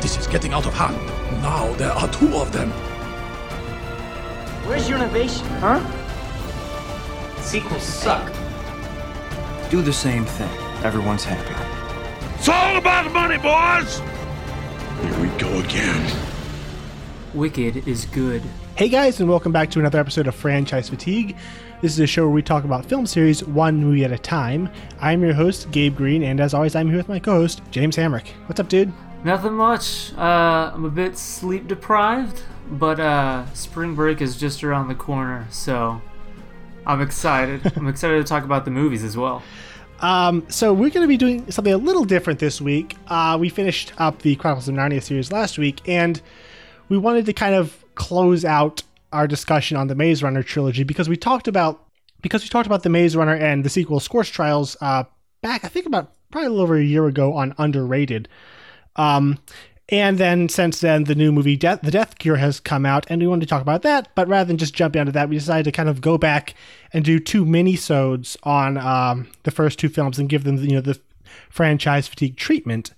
This is getting out of hand. Now there are two of them. Where's your innovation, huh? Sequels suck. Do the same thing. Everyone's happy. It's all about money, boys! Here we go again. Wicked is good. Hey guys, and welcome back to another episode of Franchise Fatigue. This is a show where we talk about film series one movie at a time. I'm your host, Gabe Green, and as always, I'm here with my co host, James Hamrick. What's up, dude? Nothing much. Uh, I'm a bit sleep deprived, but uh, spring break is just around the corner, so I'm excited. I'm excited to talk about the movies as well. Um, so we're going to be doing something a little different this week. Uh, we finished up the Chronicles of Narnia series last week, and we wanted to kind of close out our discussion on the Maze Runner trilogy because we talked about because we talked about the Maze Runner and the sequel Scorch Trials uh, back I think about probably a little over a year ago on Underrated. Um, and then since then, the new movie The Death Cure has come out, and we wanted to talk about that. But rather than just jump into that, we decided to kind of go back and do two mini-sodes on um, the first two films and give them, you know, the franchise fatigue treatment.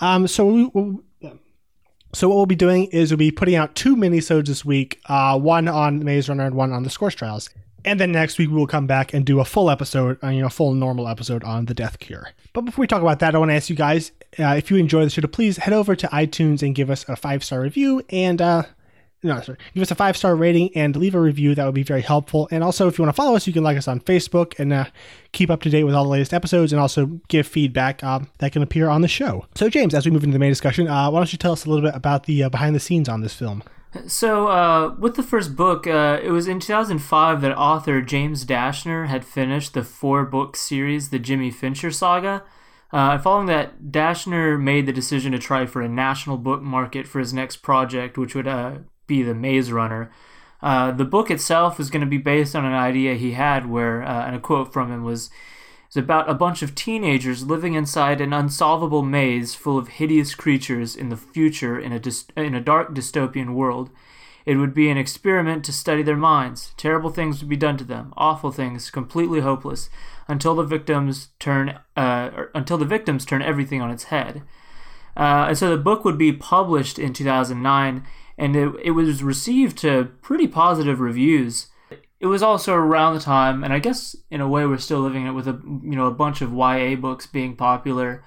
Um, so we, we so what we'll be doing is we'll be putting out two mini-sodes this week, uh, one on Maze Runner and one on the Scorch Trials. And then next week we will come back and do a full episode, uh, you know, full normal episode on the Death Cure. But before we talk about that, I want to ask you guys uh, if you enjoy the show to please head over to iTunes and give us a five star review and uh, no, sorry, give us a five star rating and leave a review. That would be very helpful. And also, if you want to follow us, you can like us on Facebook and uh, keep up to date with all the latest episodes and also give feedback uh, that can appear on the show. So, James, as we move into the main discussion, uh, why don't you tell us a little bit about the uh, behind the scenes on this film? So, uh, with the first book, uh, it was in 2005 that author James Dashner had finished the four book series, the Jimmy Fincher saga. Uh, following that, Dashner made the decision to try for a national book market for his next project, which would uh, be The Maze Runner. Uh, the book itself was going to be based on an idea he had, where, uh, and a quote from him was, "It's about a bunch of teenagers living inside an unsolvable maze full of hideous creatures in the future in a dys- in a dark dystopian world. It would be an experiment to study their minds. Terrible things would be done to them, awful things, completely hopeless, until the victims turn uh, until the victims turn everything on its head." Uh, and so the book would be published in 2009 and it, it was received to pretty positive reviews. It was also around the time, and I guess in a way we're still living it with a you know a bunch of YA books being popular.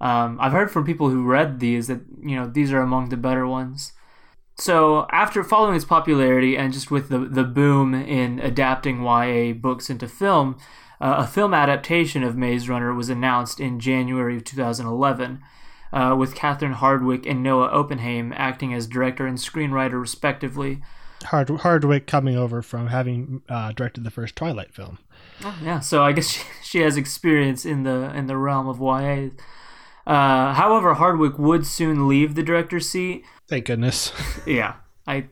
Um, I've heard from people who read these that you know these are among the better ones. So after following its popularity and just with the the boom in adapting YA books into film, uh, a film adaptation of Maze Runner was announced in January of 2011 uh, with Catherine Hardwicke and Noah Oppenheim acting as director and screenwriter, respectively. Hard, Hardwicke coming over from having uh, directed the first Twilight film. Oh, yeah, so I guess she, she, has experience in the in the realm of YA. Uh, however, Hardwicke would soon leave the director's seat. Thank goodness. yeah, I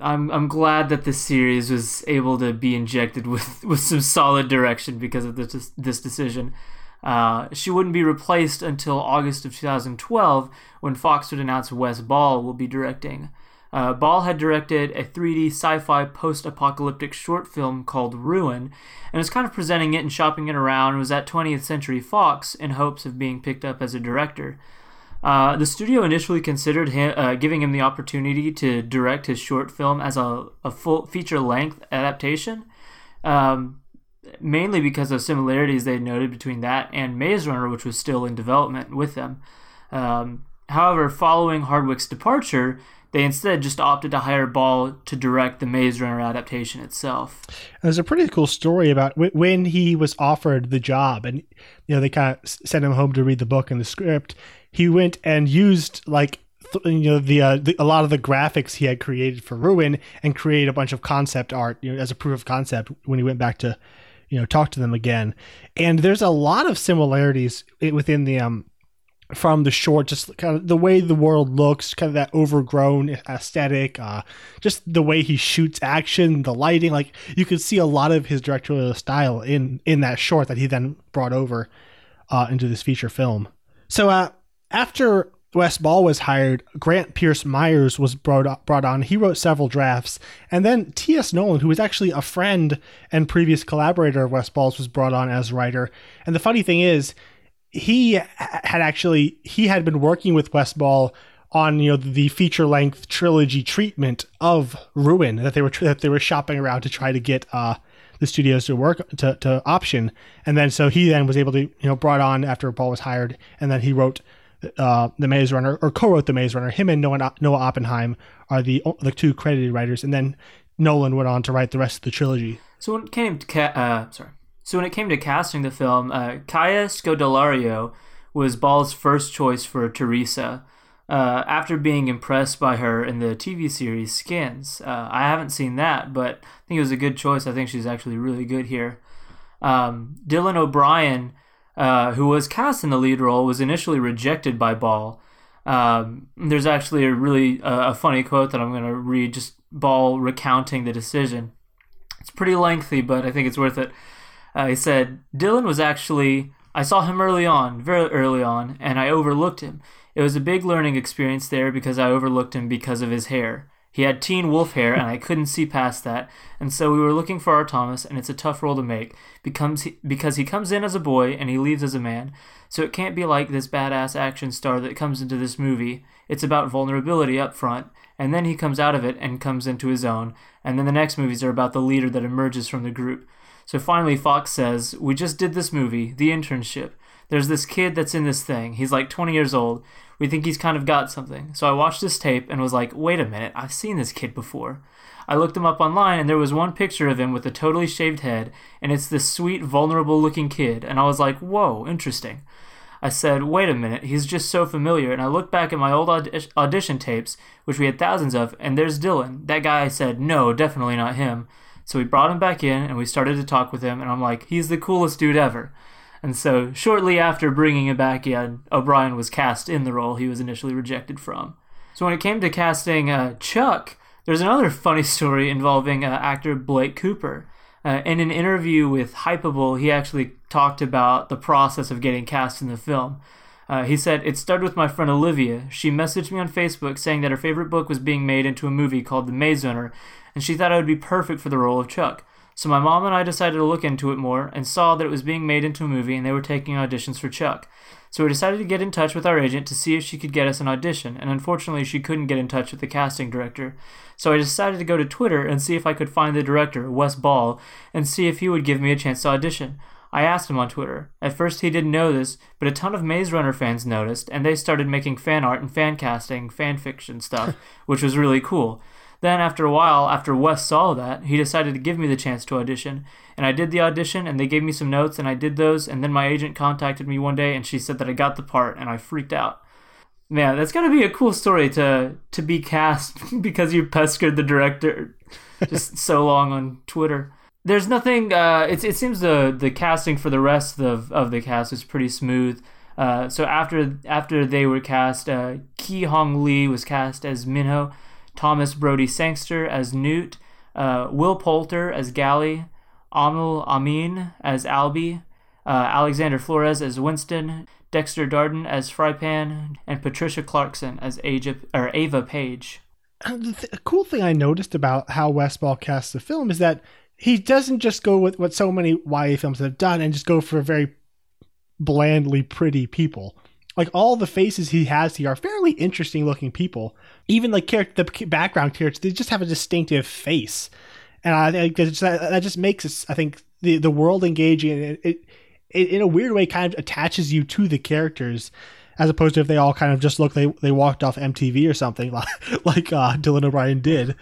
I'm I'm glad that this series was able to be injected with, with some solid direction because of this this decision. Uh, she wouldn't be replaced until August of 2012 when Fox would announce Wes Ball will be directing. Uh, Ball had directed a 3D sci fi post apocalyptic short film called Ruin and was kind of presenting it and shopping it around. It was at 20th Century Fox in hopes of being picked up as a director. Uh, the studio initially considered him, uh, giving him the opportunity to direct his short film as a, a full feature length adaptation. Um, mainly because of similarities they noted between that and Maze Runner, which was still in development with them. Um, however, following Hardwicke's departure, they instead just opted to hire Ball to direct the Maze Runner adaptation itself. There's a pretty cool story about when he was offered the job, and you know they kind of sent him home to read the book and the script. He went and used like you know the, uh, the, a lot of the graphics he had created for Ruin and created a bunch of concept art you know as a proof of concept when he went back to you know talk to them again and there's a lot of similarities within the um from the short just kind of the way the world looks kind of that overgrown aesthetic uh just the way he shoots action the lighting like you could see a lot of his directorial style in in that short that he then brought over uh into this feature film so uh after Wes Ball was hired, Grant Pierce Myers was brought, brought on. He wrote several drafts. And then T.S. Nowlin, who was actually a friend and previous collaborator of Wes Ball's, was brought on as writer. And the funny thing is, he had actually he had been working with Wes Ball on you know the feature length trilogy treatment of Ruin that they were that they were shopping around to try to get uh, the studios to work to, to option, and then so he then was able to you know brought on after Ball was hired, and then he wrote uh, the Maze Runner or co-wrote the Maze Runner. Him and Noah, Noah Oppenheim are the the two credited writers, and then Nowlin went on to write the rest of the trilogy. So when it came to uh, sorry, so when it came to casting the film, uh, Kaya Scodelario was Ball's first choice for Teresa. Uh, after being impressed by her in the TV series Skins, uh, I haven't seen that, but I think it was a good choice. I think she's actually really good here. Um, Dylan O'Brien, uh, who was cast in the lead role, was initially rejected by Ball. Um, there's actually a really uh, a funny quote that I'm going to read, just Ball recounting the decision. It's pretty lengthy, but I think it's worth it. Uh, he said, Dylan was actually, I saw him early on, very early on, and I overlooked him. It was a big learning experience there because I overlooked him because of his hair. He had teen wolf hair, and I couldn't see past that. And so we were looking for our Thomas, and it's a tough role to make becomes because he comes in as a boy and he leaves as a man. So it can't be like this badass action star that comes into this movie. It's about vulnerability up front, and then he comes out of it and comes into his own. And then the next movies are about the leader that emerges from the group. So finally, Fox says, We just did this movie, The Internship. There's this kid that's in this thing. He's like 20 years old. We think he's kind of got something. So I watched this tape and was like, wait a minute, I've seen this kid before. I looked him up online and there was one picture of him with a totally shaved head, and it's this sweet, vulnerable looking kid. And I was like, whoa, interesting. I said, wait a minute, he's just so familiar. And I looked back at my old aud- audition tapes, which we had thousands of, and there's Dylan. That guy I said, no, definitely not him. So we brought him back in and we started to talk with him, and I'm like, he's the coolest dude ever. And so, shortly after bringing him back in, O'Brien was cast in the role he was initially rejected from. So, when it came to casting uh, Chuck, there's another funny story involving uh, actor Blake Cooper. Uh, in an interview with Hypable, he actually talked about the process of getting cast in the film. Uh, he said, It started with my friend Olivia. She messaged me on Facebook saying that her favorite book was being made into a movie called The Maze Runner, and she thought I would be perfect for the role of Chuck. So my mom and I decided to look into it more and saw that it was being made into a movie and they were taking auditions for Chuck. So we decided to get in touch with our agent to see if she could get us an audition, and unfortunately she couldn't get in touch with the casting director. So I decided to go to Twitter and see if I could find the director, Wes Ball, and see if he would give me a chance to audition. I asked him on Twitter. At first he didn't know this, but a ton of Maze Runner fans noticed, and they started making fan art and fan casting, fan fiction stuff, which was really cool. Then, after a while, after Wes saw that, he decided to give me the chance to audition. And I did the audition, and they gave me some notes, and I did those. And then my agent contacted me one day, and she said that I got the part, and I freaked out. Man, that's gotta be a cool story to to be cast because you pestered the director just so long on Twitter. There's nothing. Uh, it it seems the the casting for the rest of of the cast is pretty smooth. Uh, so after after they were cast, uh, Ki Hong Lee was cast as Minho. Thomas Brodie Sangster as Newt, uh, Will Poulter as Gally, Aml Ameen as Alby, uh, Alexander Flores as Winston, Dexter Darden as Frypan, and Patricia Clarkson as Ava, or Ava Paige. The th- cool thing I noticed about how Wes Ball casts the film is that he doesn't just go with what so many YA films have done and just go for very blandly pretty people like all the faces he has here are fairly interesting looking people. Even like character, the background characters, they just have a distinctive face, and I think that just, makes it. I think the the world engaging it, it, it, in a weird way kind of attaches you to the characters, as opposed to if they all kind of just look they they walked off MTV or something like like uh, Dylan O'Brien did.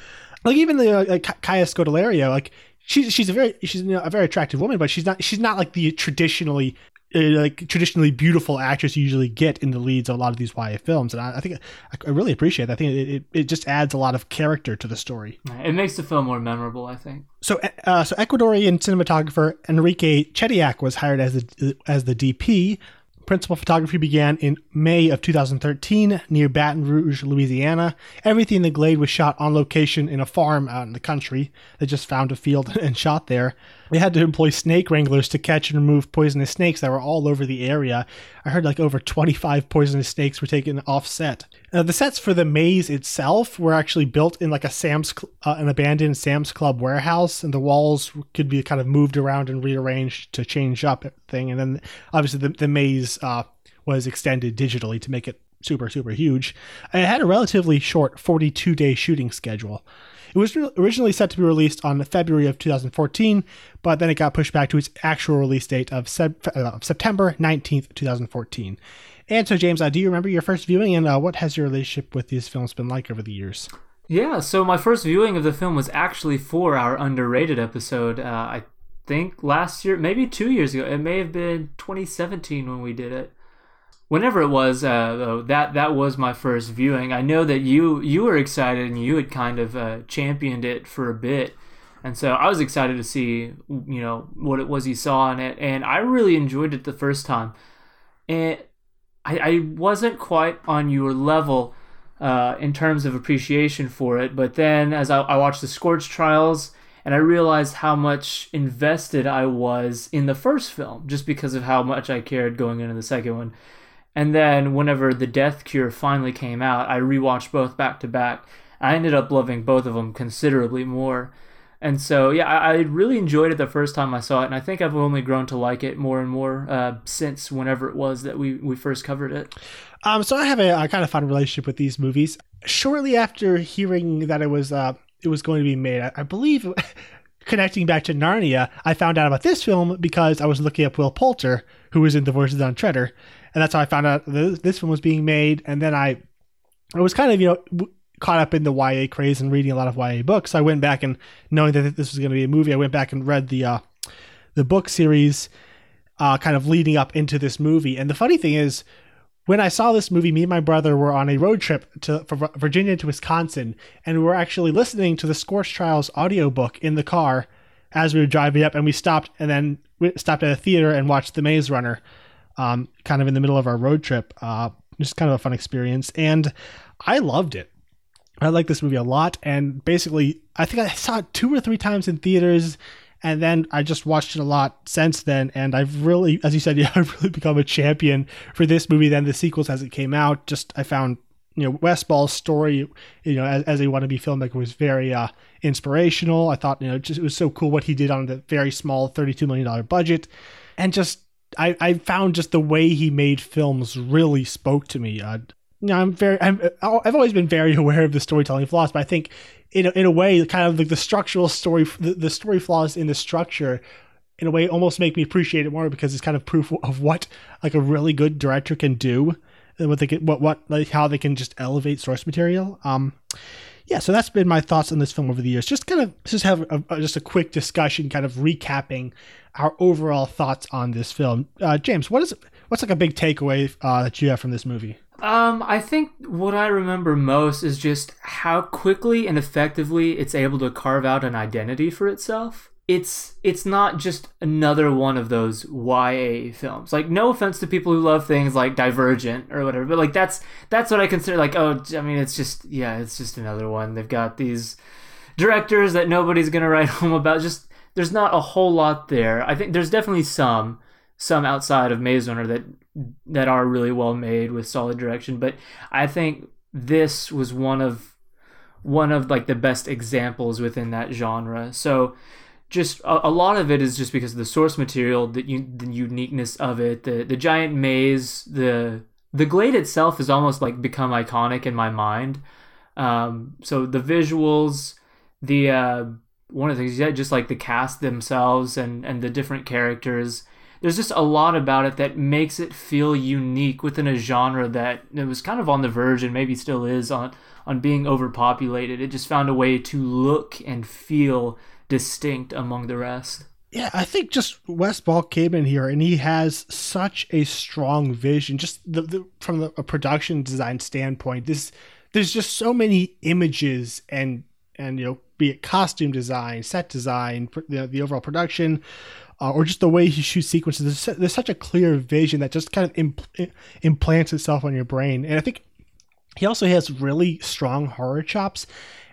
Like even the uh, like Kaya Scodelario, like she's she's a very she's a very attractive woman, but she's not she's not like the traditionally like traditionally beautiful actress you usually get in the leads of a lot of these YA films, and I, I think I really appreciate that. I think it, it, it, just adds a lot of character to the story. It makes the film more memorable, I think. So, uh, so Ecuadorian cinematographer Enrique Chediak was hired as the as the DP. Principal photography began in May of 2013 near Baton Rouge, Louisiana. Everything in the Glade was shot on location in a farm out in the country. They just found a field and shot there. They had to employ snake wranglers to catch and remove poisonous snakes that were all over the area. I heard like over 25 poisonous snakes were taken off set. Uh, the sets for the maze itself were actually built in like a Sam's uh, an abandoned Sam's Club warehouse, and the walls could be kind of moved around and rearranged to change up thing. And then obviously the, the maze uh, was extended digitally to make it super super huge. It had a relatively short 42 day shooting schedule. It was originally set to be released on February of 2014, but then it got pushed back to its actual release date of uh, September 19th, 2014. And so, James, uh, do you remember your first viewing, and uh, what has your relationship with these films been like over the years? Yeah, so my first viewing of the film was actually for our underrated episode. Uh, I think last year, maybe two years ago. It may have been 2017 when we did it. Whenever it was, uh, that that was my first viewing. I know that you you were excited and you had kind of uh, championed it for a bit, and so I was excited to see you know what it was you saw in it, and I really enjoyed it the first time. And I, I wasn't quite on your level uh, in terms of appreciation for it, but then as I, I watched the Scorch Trials and I realized how much invested I was in the first film just because of how much I cared going into the second one. And then whenever The Death Cure finally came out, I rewatched both back to back. I ended up loving both of them considerably more. And so, yeah, I, I, really enjoyed it the first time I saw it, and I think I've only grown to like it more and more uh, since whenever it was that we, we first covered it. Um, so I have a, a kind of fun relationship with these movies. Shortly after hearing that it was uh, it was going to be made. I, I believe connecting back to Narnia, I found out about this film because I was looking up Will Poulter, who was in The Voices on Treader, and that's how I found out this one was being made. And then I, I was kind of you know caught up in the YA craze and reading a lot of YA books. I went back and knowing that this was going to be a movie, I went back and read the uh, the book series, uh, kind of leading up into this movie. And the funny thing is, when I saw this movie, me and my brother were on a road trip to from Virginia to Wisconsin, and we were actually listening to the Scorch Trials audiobook in the car as we were driving up, and we stopped and then we stopped at a theater and watched The Maze Runner, um, kind of in the middle of our road trip. Uh, just kind of a fun experience, and I loved it. I like this movie a lot, and basically, I think I saw it two or three times in theaters and then I just watched it a lot since then, and I've really, as you said, yeah, I've really become a champion for this movie. Then the sequels as it came out, just I found you know Wes Ball's story, you know, as, as a wannabe filmmaker was very uh, inspirational. I thought you know just it was so cool what he did on the very small thirty-two million dollar budget, and just I, I found just the way he made films really spoke to me. Uh, you know, I'm very, I'm, I've always been very aware of the storytelling flaws, but I think in a, in a way, kind of like the structural story, the, the story flaws in the structure, in a way, almost make me appreciate it more because it's kind of proof of what like a really good director can do, and what they can, what what like how they can just elevate source material. Um, yeah, so that's been my thoughts on this film over the years. Just kind of just have a, a, just a quick discussion, kind of recapping our overall thoughts on this film. Uh, James, what is what's like a big takeaway uh, that you have from this movie? Um, I think what I remember most is just how quickly and effectively it's able to carve out an identity for itself. It's it's not just another one of those YA films. Like no offense to people who love things like Divergent or whatever, but like that's that's what I consider like oh I mean it's just yeah, it's just another one. They've got these directors that nobody's going to write home about. Just there's not a whole lot there. I think there's definitely some some outside of Maze Runner that that are really well made with solid direction. But I think this was one of one of like the best examples within that genre. So just a, a lot of it is just because of the source material, the, the uniqueness of it, the the giant maze, the the glade itself has almost like become iconic in my mind. Um, so the visuals, the uh, one of the things, yeah, just like the cast themselves and and the different characters there's just a lot about it that makes it feel unique within a genre that it was kind of on the verge and maybe still is on on being overpopulated. It just found a way to look and feel distinct among the rest. Yeah, I think just Wes Ball came in here and he has such a strong vision. Just the, the from the, a production design standpoint, this there's just so many images and and you know be it costume design, set design, the, the overall production, uh, or just the way he shoots sequences. There's, there's, such a clear vision that just kind of impl- implants itself on your brain. And I think he also has really strong horror chops.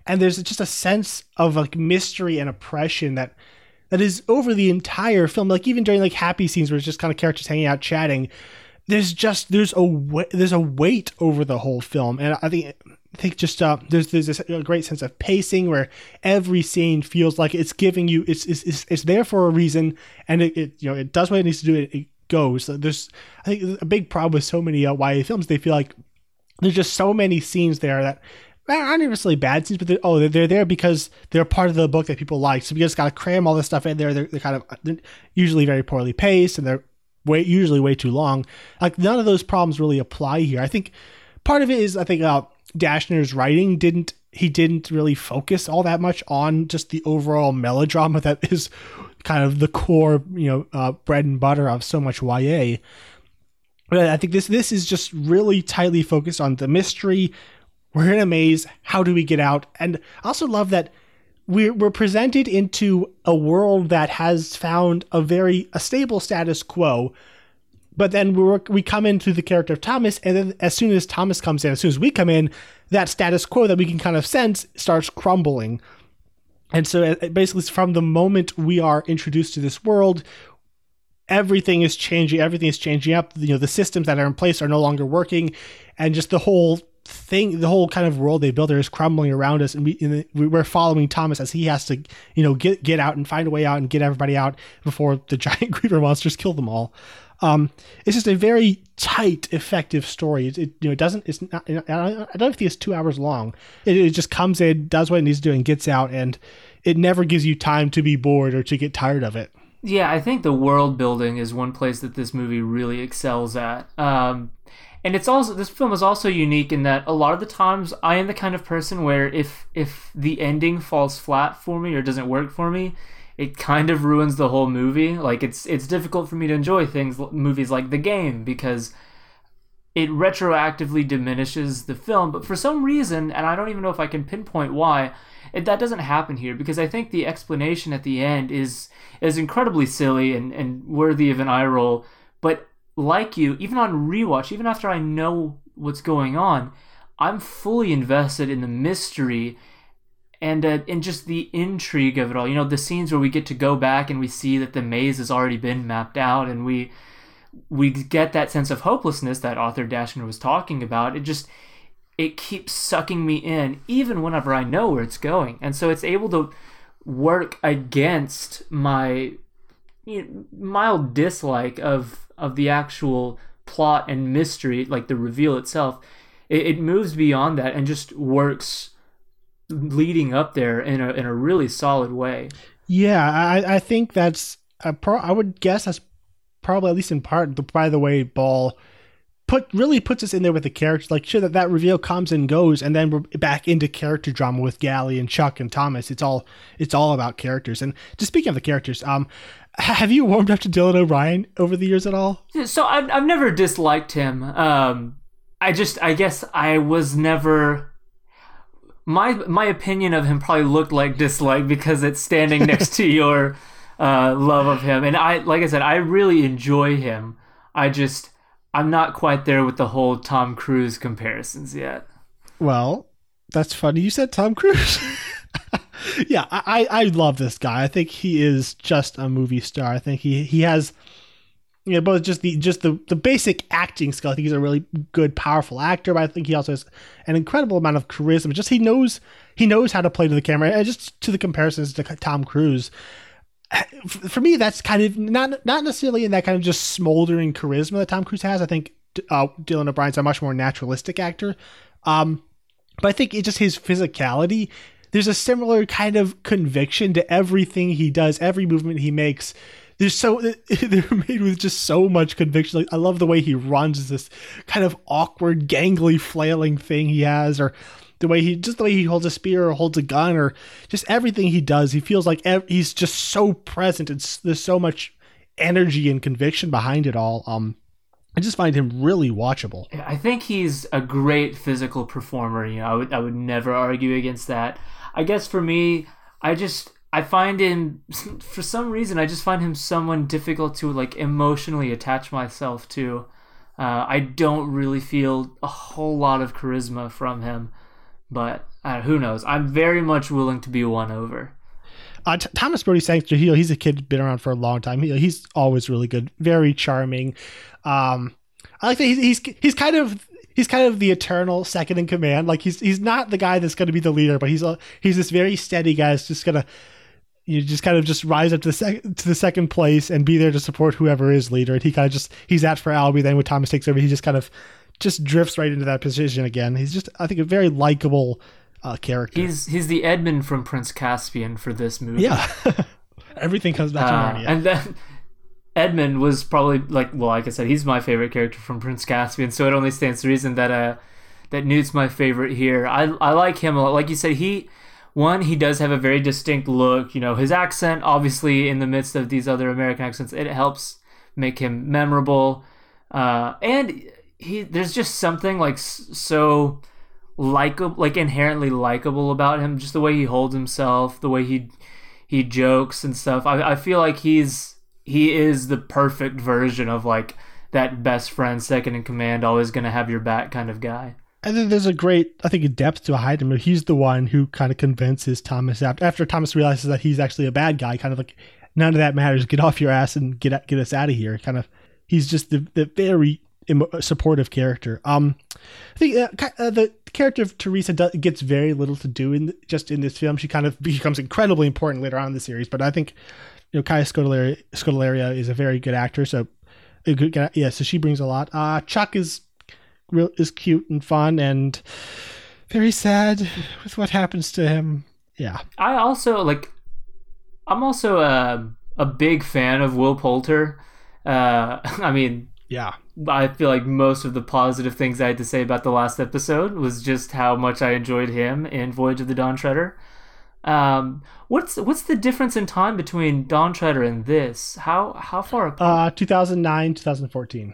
And there's just a sense of like mystery and oppression that that is over the entire film. Like even during like happy scenes where it's just kind of characters hanging out chatting, there's just there's a there's a weight over the whole film. And I think I think just uh, there's there's a great sense of pacing where every scene feels like it's giving you it's it's it's, it's there for a reason and it, it, you know it does what it needs to do it, it goes. There's I think a big problem with so many uh, YA films they feel like there's just so many scenes there that aren't necessarily bad scenes, but they're, oh, they're, they're there because they're part of the book that people like. So we just got to cram all this stuff in there. They're, they're kind of they're usually very poorly paced and they're way usually way too long. Like none of those problems really apply here. I think part of it is I think uh, Dashner's writing didn't he didn't really focus all that much on just the overall melodrama that is kind of the core you know uh, bread and butter of so much YA. But I think this this is just really tightly focused on the mystery. We're in a maze. How do we get out? And I also love that we're, we're presented into a world that has found a very a stable status quo but then we we come into the character of Thomas, and then as soon as Thomas comes in, as soon as we come in, that status quo that we can kind of sense starts crumbling. And so, uh, basically, from the moment we are introduced to this world, everything is changing. Everything is changing up. You know, the systems that are in place are no longer working, and just the whole thing, the whole kind of world they built there is crumbling around us, and we and we're following Thomas as he has to, you know, get get out and find a way out and get everybody out before the giant creeper monsters kill them all. Um, it's just a very tight, effective story. It, it you know it doesn't. It's not. I don't think it's two hours long. It, it just comes in, does what it needs to do, and gets out, and it never gives you time to be bored or to get tired of it. Yeah, I think the world building is one place that this movie really excels at. Um, and it's also this film is also unique in that a lot of the times I am the kind of person where if if the ending falls flat for me or doesn't work for me, it kind of ruins the whole movie. Like it's it's difficult for me to enjoy things movies like The Game because it retroactively diminishes the film. But for some reason, and I don't even know if I can pinpoint why, it, that doesn't happen here because I think the explanation at the end is is incredibly silly and, and worthy of an eye roll. But like you, even on rewatch, even after I know what's going on, I'm fully invested in the mystery and uh, and just the intrigue of it all. You know, the scenes where we get to go back and we see that the maze has already been mapped out, and we we get that sense of hopelessness that Arthur Dashner was talking about. It just it keeps sucking me in, even whenever I know where it's going, and so it's able to work against my you know, mild dislike of of the actual plot and mystery, like the reveal itself. It, it moves beyond that and just works leading up there in a in a really solid way. Yeah, I I think that's a pro. I would guess that's probably at least in part by the way Ball put really puts us in there with the characters. Like sure that that reveal comes and goes, and then we're back into character drama with Gally and Chuck and Thomas. It's all it's all about characters. And just speaking of the characters, um, have you warmed up to Dylan O'Brien over the years at all? So I've I've never disliked him. Um, I just I guess I was never my my opinion of him probably looked like dislike because it's standing next to your uh, love of him. And I, like I said, I really enjoy him. I just I'm not quite there with the whole Tom Cruise comparisons yet. Well, that's funny. You said Tom Cruise. yeah, I, I love this guy. I think he is just a movie star. I think he he has you know, both just the just the the basic acting skill. I think he's a really good, powerful actor, but I think he also has an incredible amount of charisma. Just he knows he knows how to play to the camera, and just to the comparisons to Tom Cruise. For me, that's kind of not not necessarily in that kind of just smoldering charisma that Tom Cruise has. I think uh, Dylan O'Brien's a much more naturalistic actor, um, but I think it just his physicality. There's a similar kind of conviction to everything he does, every movement he makes they're so they're made with just so much conviction. Like I love the way he runs, this kind of awkward, gangly, flailing thing he has, or the way he just the way he holds a spear or holds a gun, or just everything he does. He feels like ev- he's just so present. It's there's so much energy and conviction behind it all. Um, I just find him really watchable. I think he's a great physical performer. You know, I would I would never argue against that. I guess for me, I just I find him for some reason I just find him someone difficult to like emotionally attach myself to. Uh, I don't really feel a whole lot of charisma from him, but uh, who knows? I'm very much willing to be won over. Uh, T- Thomas Brodie Sangster, he's a kid been around for a long time. He, he's always really good, very charming. Um, I like that he's, he's he's kind of he's kind of the eternal second in command. Like he's he's not the guy that's going to be the leader, but he's a he's this very steady guy that's just gonna you just kind of just rise up to the to the second place and be there to support whoever is leader. And he kind of just he's at for Alby. Then when Thomas takes over, he just kind of just drifts right into that position again. He's just, I think, a very likable uh, character. He's he's the Edmund from Prince Caspian for this movie. yeah. Everything comes back to Uh, Narnia. and then Edmund was probably like well, like I said, he's my favorite character from Prince Caspian. So it only stands to reason that uh that Newt's my favorite here. I I like him a lot. Like you said, he one he does have a very distinct look. You know, his accent, obviously, in the midst of these other American accents, it helps make him memorable. Uh, and he there's just something like so likable, like inherently likable about him. Just the way he holds himself, the way he he jokes and stuff. I, I feel like he's he is the perfect version of like that best friend, second in command, always gonna have your back kind of guy. And then there's a great, I think, depth to Hyden. He's the one who kind of convinces Thomas after, after Thomas realizes that he's actually a bad guy. Kind of like, none of that matters. Get off your ass and get get us out of here. Kind of, he's just the, the very supportive character. Um, I think uh, uh, the character of Teresa do- gets very little to do in just in this film. She kind of becomes incredibly important later on in the series. But I think, you know, Kaya Scodelaria, Scodelaria is a very good actor. So, a good. Yeah, so she brings a lot. Uh, Chuck is real is cute and fun and very sad with what happens to him. Yeah. I also like. I'm also a a big fan of Will Poulter. Uh, I mean, Yeah. I feel like most of the positive things I had to say about the last episode was just how much I enjoyed him in Voyage of the Dawn Treader. Um, what's what's the difference in time between Dawn Treader and this? How how far apart? Uh 2009, 2014.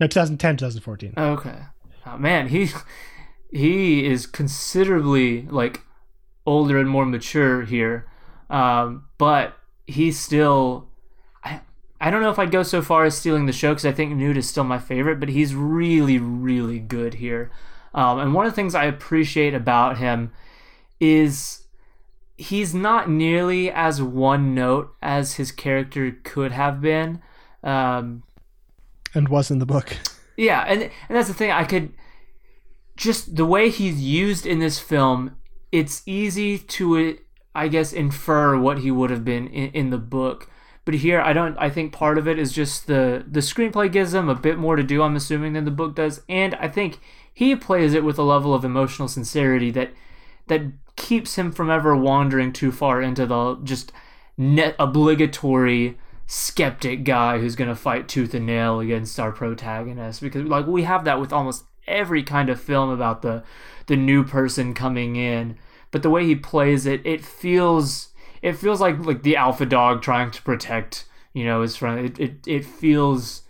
No, 2010, 2014. Okay. Oh, man, he he is considerably like older and more mature here. Um, but he's still I don't know if I'd go so far as stealing the show because I think Newt is still my favorite, but he's really really good here. Um, and one of the things I appreciate about him is he's not nearly as one note as his character could have been. Um, And was in the book. yeah, and and that's the thing. I could just the way he's used in this film. It's easy to, I guess, infer what he would have been in, in the book. But here, I don't. I think part of it is just the the screenplay gives him a bit more to do. I'm assuming than the book does, and I think he plays it with a level of emotional sincerity that that keeps him from ever wandering too far into the just net obligatory skeptic guy who's going to fight tooth and nail against our protagonist because like we have that with almost every kind of film about the the new person coming in but the way he plays it it feels it feels like like the alpha dog trying to protect you know his friend it it, it feels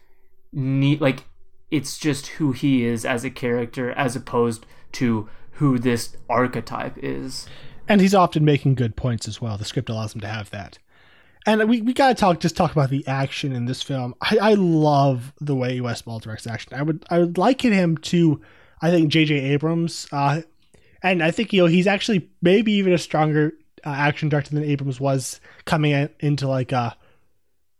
neat like it's just who he is as a character as opposed to who this archetype is And he's often making good points as well. The script allows him to have that. And we, we gotta talk just talk about the action in this film. I, I love the way Wes Ball directs action. I would I would liken him to I think J.J. Abrams. Uh, and I think you know he's actually maybe even a stronger uh, action director than Abrams was coming in, into like uh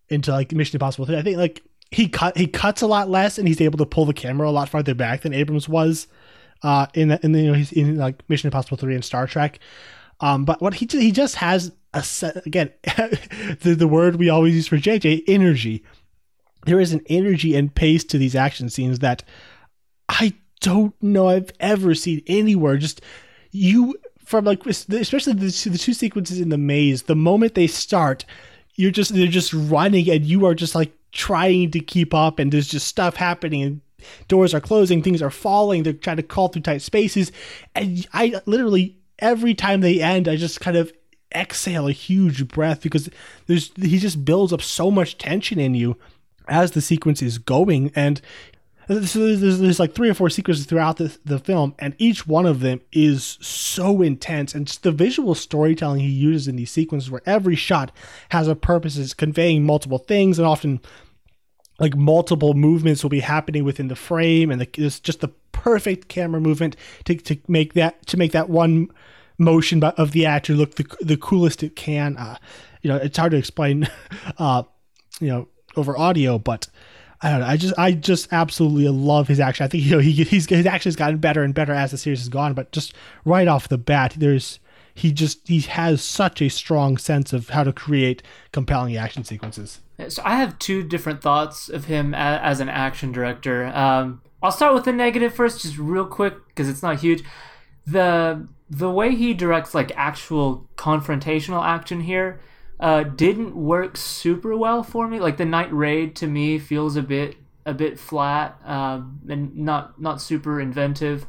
into like Mission Impossible 3. I think like he cut he cuts a lot less and he's able to pull the camera a lot farther back than Abrams was uh in the, in the, you know he's in like Mission Impossible 3 and Star Trek. Um but what he he just has a set again the the word we always use for JJ energy. There is an energy and pace to these action scenes that I don't know I've ever seen anywhere. Just you from like especially the, the two sequences in the maze. The moment they start, you're just they're just running and you are just like trying to keep up and there's just stuff happening and doors are closing, things are falling. They're trying to crawl through tight spaces, and I literally every time they end, I just kind of exhale a huge breath because there's he just builds up so much tension in you as the sequence is going and so there's, there's, like three or four sequences throughout the, the film and each one of them is so intense and the visual storytelling he uses in these sequences where every shot has a purpose is conveying multiple things and often like multiple movements will be happening within the frame and the, it's just the perfect camera movement to, to make that to make that one motion of the actor look the, the coolest it can. Uh, you know it's hard to explain uh, you know over audio but I don't know. I just, I just absolutely love his action. I think you know he, he's his action has gotten better and better as the series has gone. But just right off the bat, there's he just he has such a strong sense of how to create compelling action sequences. So I have two different thoughts of him as, as an action director. Um, I'll start with the negative first, just real quick because it's not huge. The the way he directs like actual confrontational action here uh, didn't work super well for me. Like the night raid to me feels a bit a bit flat um, and not not super inventive.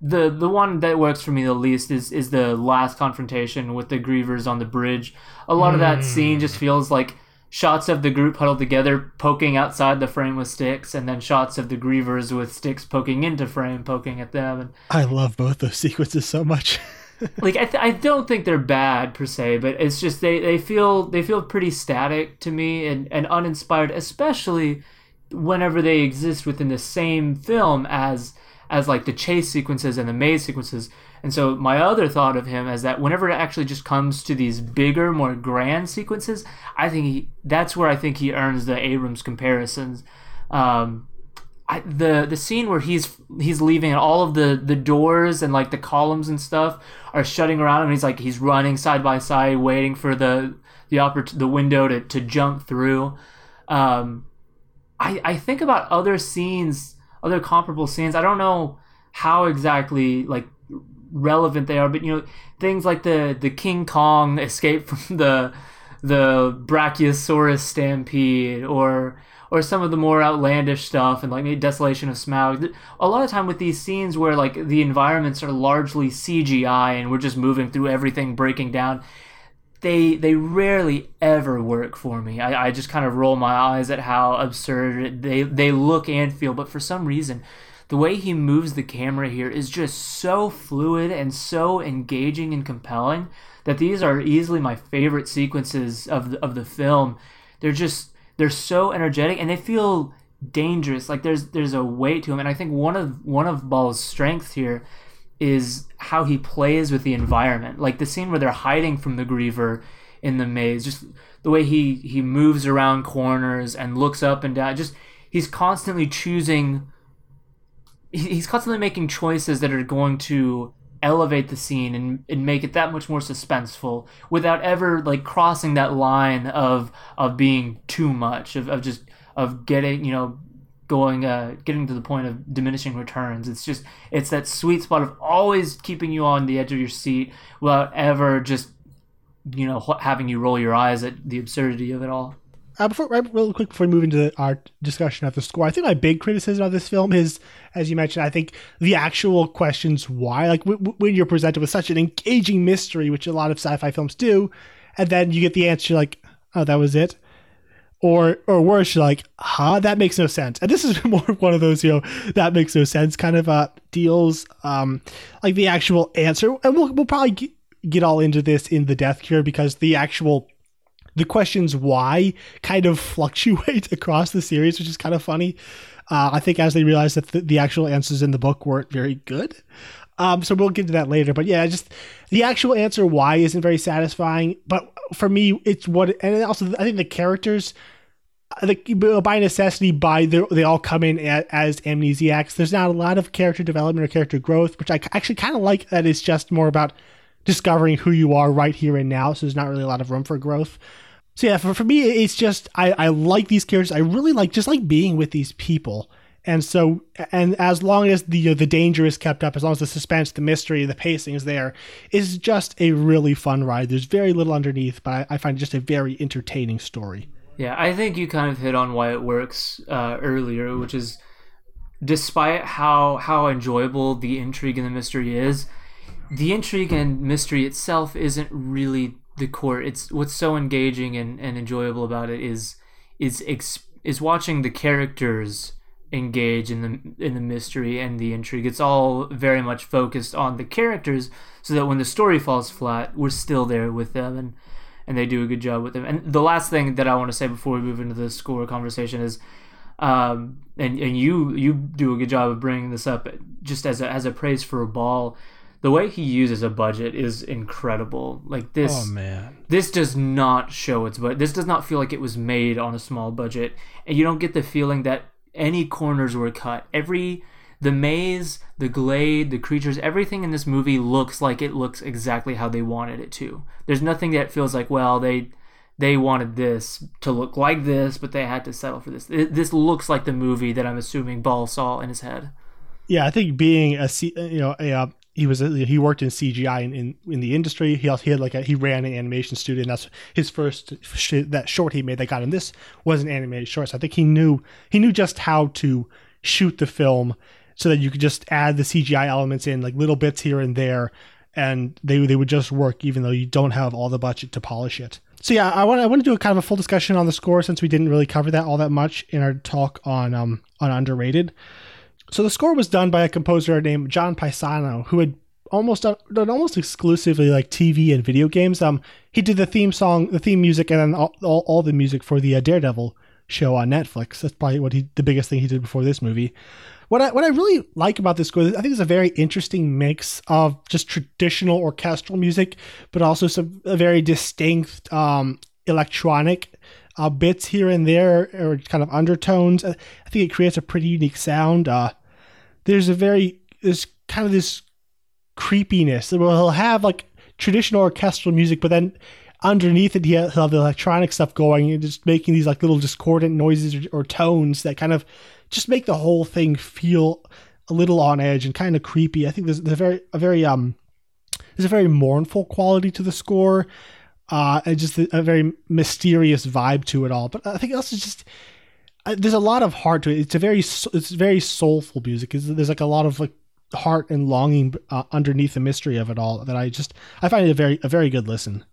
The the one that works for me the least is is the last confrontation with the grievers on the bridge. A lot of that scene just feels like shots of the group huddled together poking outside the frame with sticks and then shots of the grievers with sticks poking into frame poking at them and I love both those sequences so much. like I, th- I don't think they're bad per se but it's just they, they feel they feel pretty static to me and, and uninspired especially whenever they exist within the same film as as like the chase sequences and the maze sequences. And so my other thought of him is that whenever it actually just comes to these bigger more grand sequences i think he that's where i think he earns the abrams comparisons. Um I, the the scene where he's he's leaving and all of the the doors and like the columns and stuff are shutting around him and he's like he's running side by side waiting for the the oppor- the window to, to jump through. Um I, I think about other scenes other comparable scenes. I don't know how exactly like relevant they are but you know things like the the king kong escape from the the brachiosaurus stampede or or some of the more outlandish stuff and like maybe desolation of smaug. A lot of time with these scenes where like the environments are largely cgi and we're just moving through everything breaking down they they rarely ever work for me. I, I just kind of roll my eyes at how absurd they they look and feel but for some reason the way he moves the camera here is just so fluid and so engaging and compelling that these are easily my favorite sequences of the, of the film. They're just they're so energetic and they feel dangerous. Like there's there's a weight to him, and I think one of one of Ball's strengths here is how he plays with the environment. Like the scene where they're hiding from the Griever in the maze, just the way he he moves around corners and looks up and down. Just he's constantly choosing. He's constantly making choices that are going to elevate the scene and, and make it that much more suspenseful without ever like crossing that line of of being too much of, of just of getting you know going uh getting to the point of diminishing returns. It's just it's that sweet spot of always keeping you on the edge of your seat without ever just you know having you roll your eyes at the absurdity of it all uh, before, right, real quick before we move into our discussion of the score, I think my big criticism of this film is, as you mentioned, I think the actual questions why, like w- w- when you're presented with such an engaging mystery, which a lot of sci-fi films do, and then you get the answer like, oh, that was it, or or worse, you're like, huh, that makes no sense. And this is more one of those, you know, that makes no sense kind of uh, deals. Um, like the actual answer, and we'll we'll probably get, get all into this in the Death Cure because the actual the questions why kind of fluctuate across the series, which is kind of funny. Uh, I think as they realized that the, the, actual answers in the book weren't very good. Um, so we'll get to that later. But yeah, just the actual answer why isn't very satisfying. But for me, it's what, and also I think the characters, the, by necessity, by the, they all come in as amnesiacs. There's not a lot of character development or character growth, which I actually kind of like. That it's just more about discovering who you are right here and now. So there's not really a lot of room for growth. So yeah, for, for me, it's just I, I like these characters. I really like just like being with these people. And so, and as long as the the danger is kept up, as long as the suspense, the mystery, the pacing is there, is just a really fun ride. There's very little underneath, but I, I find just a very entertaining story. Yeah, I think you kind of hit on why it works uh, earlier, which is despite how how enjoyable the intrigue and the mystery is, the intrigue and mystery itself isn't really the core. It's what's so engaging and, and enjoyable about it is is is watching the characters engage in the in the mystery and the intrigue. It's all very much focused on the characters, so that when the story falls flat, we're still there with them and and they do a good job with them. And the last thing that I want to say before we move into the score conversation is, um, and and you you do a good job of bringing this up just as a as a praise for a ball the way he uses a budget is incredible. Like this, oh man, this does not show its but this does not feel like it was made on a small budget, and you don't get the feeling that any corners were cut. Every the maze, the glade, the creatures, everything in this movie looks like it looks exactly how they wanted it to. There's nothing that feels like well they they wanted this to look like this, but they had to settle for this. It, this looks like the movie that I'm assuming Ball saw in his head. Yeah, I think being a you know a uh, he was he worked in CGI in, in, in the industry. He also, he had like a, he ran an animation studio, and that's his first sh- that short he made that got him this was an animated short. So I think he knew he knew just how to shoot the film so that you could just add the CGI elements in like little bits here and there, and they they would just work even though you don't have all the budget to polish it. So yeah, I want I want to do a kind of a full discussion on the score since we didn't really cover that all that much in our talk on um on underrated. So the score was done by a composer named John Paesano, who had almost done, done almost exclusively like TV and video games. Um, he did the theme song, the theme music, and then all, all, all the music for the uh, Daredevil show on Netflix. That's probably what he the biggest thing he did before this movie. What I what I really like about this score, I think it's a very interesting mix of just traditional orchestral music, but also some a very distinct um, electronic uh, bits here and there, or kind of undertones. I, think it creates a pretty unique sound. Uh, there's a very there's kind of this creepiness. He'll have like traditional orchestral music, but then underneath it he'll have the electronic stuff going and just making these like little discordant noises or, or tones that kind of just make the whole thing feel a little on edge and kind of creepy. I think there's, there's a very a very um there's a very mournful quality to the score. Uh, just a, a very mysterious vibe to it all. But I think also just uh, there's a lot of heart to it. It's a very it's very soulful music. There's like a lot of like heart and longing uh, underneath the mystery of it all that I just I find it a very a very good listen.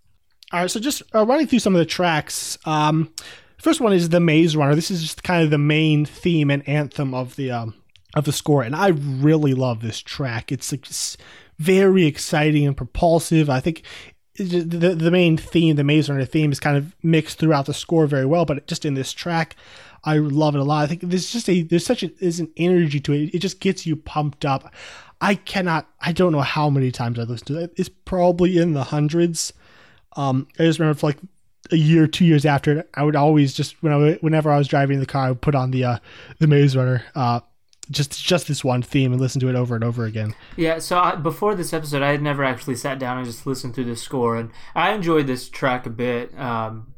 All right, so just uh, running through some of the tracks. Um, first one is the Maze Runner. This is just kind of the main theme and anthem of the um, of the score, and I really love this track. It's it's very exciting and propulsive. I think the the main theme, the Maze Runner theme, is kind of mixed throughout the score very well, but just in this track, I love it a lot. I think there's just a there's such a there's an energy to it. It just gets you pumped up. I cannot. I don't know how many times I listened to it. It's probably in the hundreds. Um, I just remember for like a year, two years after it, I would always just when I whenever I was driving the car, I would put on the uh, the Maze Runner. Uh, just just this one theme and listen to it over and over again. Yeah, so I, before this episode, I had never actually sat down and just listened through the score, and I enjoyed this track a bit. Um,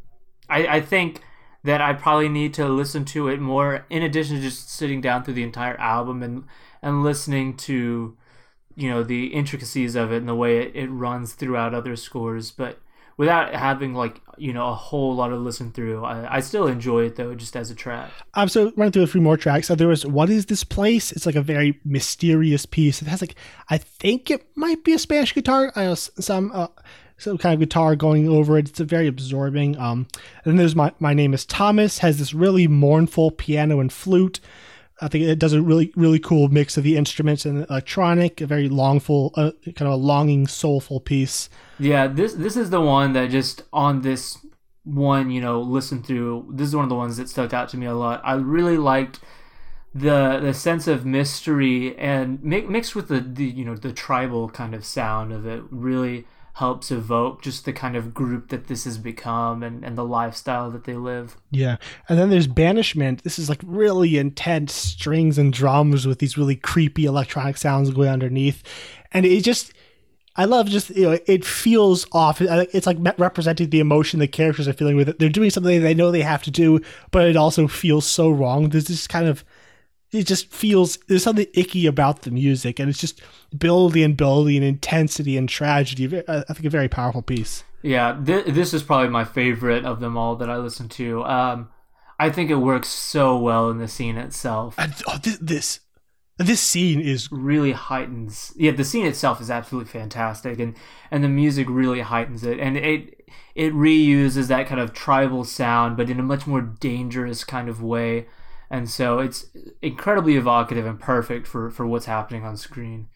I, I think that I probably need to listen to it more, in addition to just sitting down through the entire album and and listening to, you know, the intricacies of it and the way it, it runs throughout other scores, but without having like you know a whole lot of listen through. I, I still enjoy it though, just as a track. Um, so running through a few more tracks. So there was "What Is This Place?" It's like a very mysterious piece. It has like I think it might be a Spanish guitar. I know some. Uh, some kind of guitar going over it. It's a very absorbing. Um, and then there's my my name is Thomas. Has this really mournful piano and flute. I think it does a really really cool mix of the instruments and electronic. A very longful, uh, kind of a longing, soulful piece. Yeah, this this is the one that just on this one, you know, listen through. This is one of the ones that stuck out to me a lot. I really liked the the sense of mystery and mi- mixed with the, the you know the tribal kind of sound of it. Really helps evoke just the kind of group that this has become and, and the lifestyle that they live. Yeah. And then there's Banishment. This is like really intense strings and drums with these really creepy electronic sounds going underneath. And it just I love just you know it feels off. It's like representing the emotion the characters are feeling with it. They're doing something they know they have to do, but it also feels so wrong. There's this kind of it just feels there's something icky about the music, and it's just building and building intensity and tragedy. I think a very powerful piece. Yeah, th- this is probably my favorite of them all that I listen to. Um, I think it works so well in the scene itself. And, oh, this, this this scene is really heightens. Yeah, the scene itself is absolutely fantastic, and and the music really heightens it, and it it reuses that kind of tribal sound, but in a much more dangerous kind of way and so it's incredibly evocative and perfect for for what's happening on screen.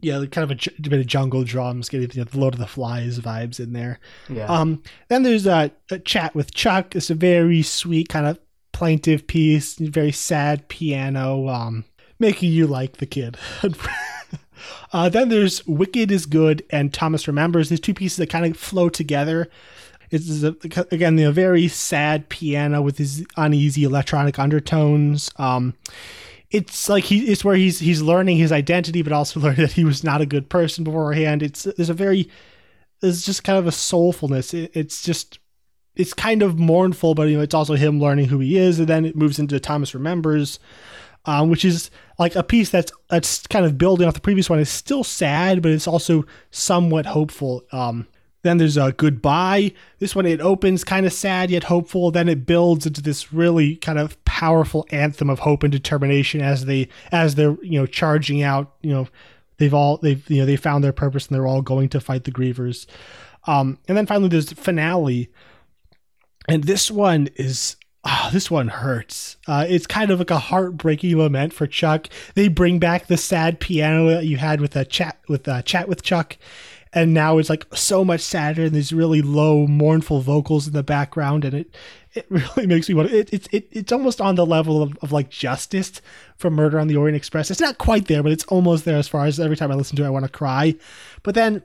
Yeah, kind of a, a bit of jungle drums, getting the Lord of the Flies vibes in there. Yeah. Um. Then there's a, a chat with Chuck. It's a very sweet kind of plaintive piece, very sad piano, um, making you like the kid. uh, then there's Wicked is Good and Thomas Remembers. These two pieces that kind of flow together. It's a, again the very sad piano with his uneasy electronic undertones. Um, it's like he it's where he's he's learning his identity, but also learning that he was not a good person beforehand. It's there's a very there's just kind of a soulfulness. It, it's just it's kind of mournful, but you know, it's also him learning who he is, and then it moves into Thomas Remembers, um, which is like a piece that's that's kind of building off the previous one. It's still sad, but it's also somewhat hopeful. Um, then there's a goodbye. This one it opens kind of sad yet hopeful. Then it builds into this really kind of powerful anthem of hope and determination as they as they're you know charging out. You know, they've all they've you know they found their purpose and they're all going to fight the grievers. Um, and then finally there's the finale, and this one is oh, this one hurts. Uh, it's kind of like a heartbreaking lament for Chuck. They bring back the sad piano that you had with a chat with a chat with Chuck, and now it's like so much sadder and these really low, mournful vocals in the background, and it it really makes me want. It, it, it it's almost on the level of, of like justice from Murder on the Orient Express. It's not quite there, but it's almost there as far as every time I listen to it, I want to cry. But then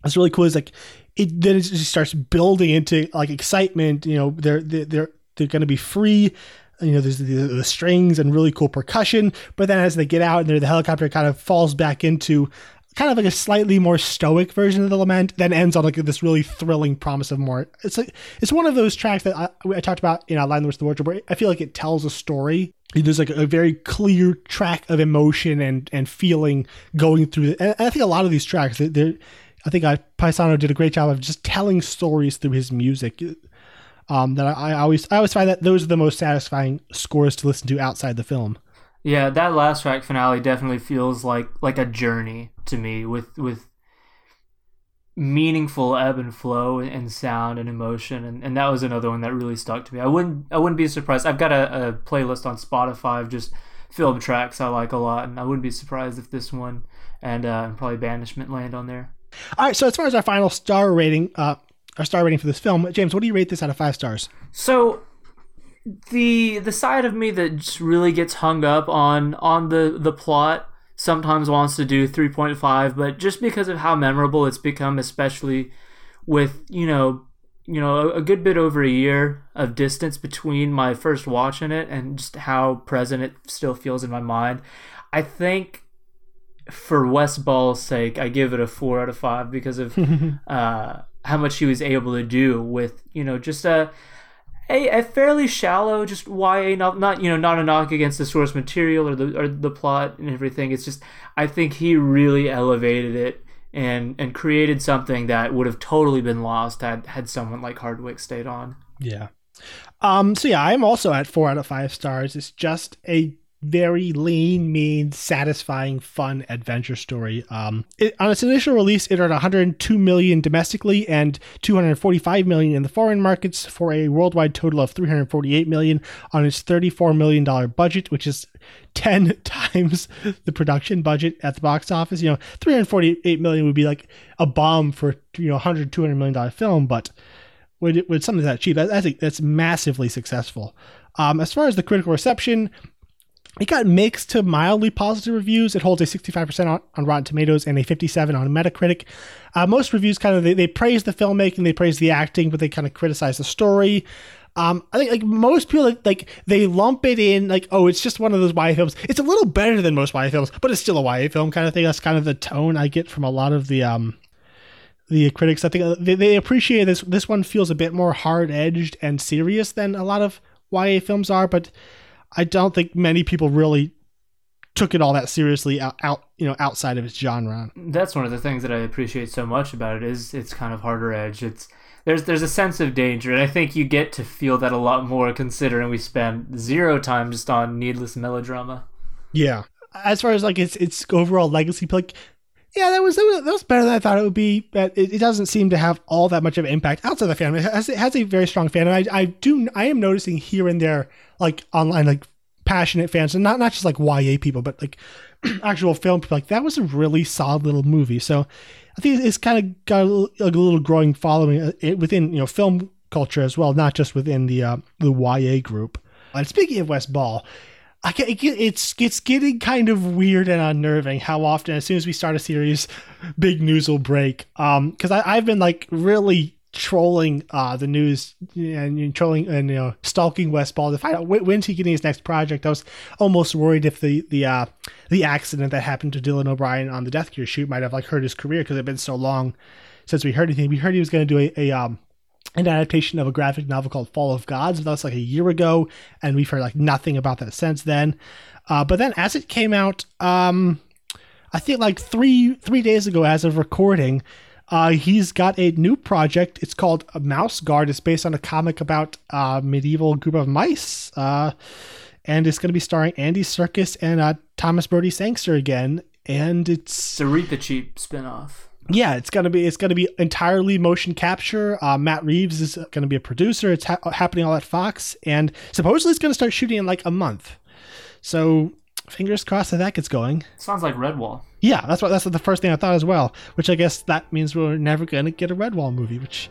what's really cool is like it then it just starts building into like excitement. You know, they're they're they're, they're going to be free. You know, there's the, the, strings and really cool percussion. But then as they get out, and the helicopter kind of falls back into kind of like a slightly more stoic version of the lament, then ends on like this really thrilling promise of more. It's like it's one of those tracks that I, I talked about in our Lion the Witch and the Wardrobe, where I feel like it tells a story. There's like a very clear track of emotion and and feeling going through. And I think a lot of these tracks, they're I think I, Paesano did a great job of just telling stories through his music. Um, that I, I always I always find that those are the most satisfying scores to listen to outside the film. Yeah, that last track finale definitely feels like like a journey to me with with meaningful ebb and flow and sound and emotion and, and that was another one that really stuck to me. I wouldn't I wouldn't be surprised. I've got a, a playlist on Spotify of just film tracks I like a lot and I wouldn't be surprised if this one and uh, probably Banishment land on there. All right, so as far as our final star rating, uh, our star rating for this film, James, what do you rate this out of five stars? So the the side of me that just really gets hung up on on the the plot sometimes wants to do 3.5 but just because of how memorable it's become especially with you know you know a, a good bit over a year of distance between my first watching it and just how present it still feels in my mind i think for Wes Ball's sake, I give it a four out of five because of uh, how much he was able to do with you know just a a, a fairly shallow just YA not not you know not a knock against the source material or the or the plot and everything. It's just I think he really elevated it and and created something that would have totally been lost had had someone like Hardwicke stayed on. Yeah. Um, so yeah, I'm also at four out of five stars. It's just a very lean, mean, satisfying, fun adventure story. Um, it, on its initial release, it earned 102 million domestically and 245 million in the foreign markets for a worldwide total of 348 million on its 34 million dollar budget, which is 10 times the production budget at the box office. You know, 348 million would be like a bomb for you know 100 200 million dollar film, but with, with something that cheap, think that's massively successful. Um, as far as the critical reception, it got mixed to mildly positive reviews. It holds a 65% on, on Rotten Tomatoes and a 57 on Metacritic. Uh, most reviews kind of they, they praise the filmmaking, they praise the acting, but they kind of criticize the story. Um, I think like most people like, like they lump it in like oh it's just one of those YA films. It's a little better than most YA films, but it's still a YA film kind of thing. That's kind of the tone I get from a lot of the um the critics. I think uh, they, they appreciate this. This one feels a bit more hard edged and serious than a lot of YA films are, but I don't think many people really took it all that seriously out, out you know outside of its genre. That's one of the things that I appreciate so much about it is it's kind of harder edge. It's there's there's a sense of danger, and I think you get to feel that a lot more considering we spend zero time just on needless melodrama. Yeah, as far as like its its overall legacy, like yeah, that was, that was that was better than I thought it would be. But it, it doesn't seem to have all that much of an impact outside the fan. It has, it has a very strong fan, and I I do I am noticing here and there like online like passionate fans, and not not just like YA people, but like actual film people. Like that was a really solid little movie. So I think it's kind of got a little, a little growing following uh, within you know film culture as well, not just within the uh, the YA group. And speaking of Wes Ball, I get, it's it's getting kind of weird and unnerving how often as soon as we start a series, big news will break. Um, because I've been like really trolling uh, the news and, trolling and you know stalking Wes Ball to find out when's he getting his next project. I was almost worried if the the uh, the accident that happened to Dylan O'Brien on the Death Cure shoot might have like hurt his career because it had been so long since we heard anything. We heard he was going to do a, a um an adaptation of a graphic novel called Fall of Gods. That was like a year ago, and we've heard like nothing about that since then. Uh, but then, as it came out, um, I think like three three days ago, as of recording, uh, he's got a new project. It's called Mouse Guard. It's based on a comic about a medieval group of mice, uh, and it's going to be starring Andy Serkis and uh, Thomas Brodie Sangster again. And it's a Reepicheep spinoff. Yeah, it's gonna be it's gonna be entirely motion capture. Uh, Matt Reeves is gonna be a producer. It's ha- happening all at Fox, and supposedly it's gonna start shooting in like a month. So fingers crossed that that gets going. Sounds like Redwall. Yeah, that's what that's the first thing I thought as well. Which I guess that means we're never gonna get a Redwall movie, which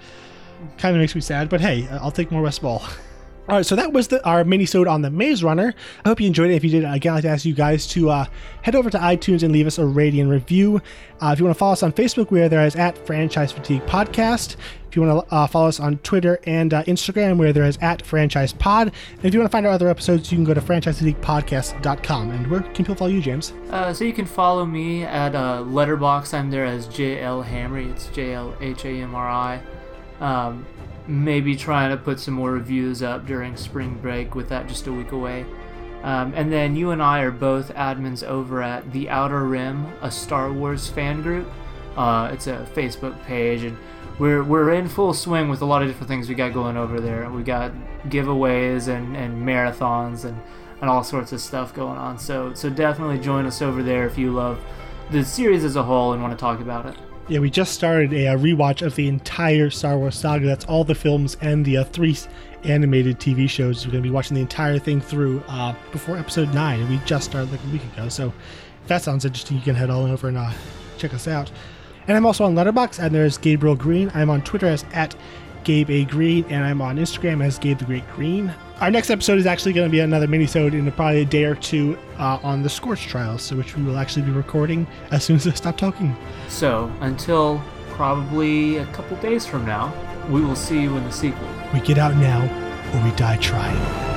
kind of makes me sad. But hey, I'll take more Wes Ball. All right, so that was the, our mini-sode on the Maze Runner. I hope you enjoyed it. If you did, again, I'd like to ask you guys to uh, head over to iTunes and leave us a rating review. Uh, if you want to follow us on Facebook, we are there as at Franchise Fatigue Podcast. If you want to uh, follow us on Twitter and uh, Instagram, we're there as at Franchise Pod. And if you want to find our other episodes, you can go to franchisefatiguepodcast.com. And where can people follow you, James? Uh, so you can follow me at uh, Letterboxd. I'm there as JL Hamri. It's J L H A M R I. Um, maybe trying to put some more reviews up during spring break with that just a week away. Um, and then you and I are both admins over at The Outer Rim, a Star Wars fan group. Uh, it's a Facebook page, and we're we're in full swing with a lot of different things we got going over there. We got giveaways and, and marathons and, and all sorts of stuff going on. So so definitely join us over there if you love the series as a whole and want to talk about it. Yeah, we just started a, uh rewatch of the entire Star Wars saga. That's all the films and the uh, three animated TV shows. We're going to be watching the entire thing through uh, before episode 9, we just started like a week ago. So if that sounds interesting, you can head all over and uh, check us out. And I'm also on Letterboxd, and there's Gabriel Green. I'm on Twitter as at Gabe A. Green, and I'm on Instagram as Gabe the Great Green. Our next episode is actually going to be another mini-sode in probably a day or two uh, on the Scorch trials, so which we will actually be recording as soon as I stop talking. So until probably a couple days from now, we will see you in the sequel. We get out now, or we die trying.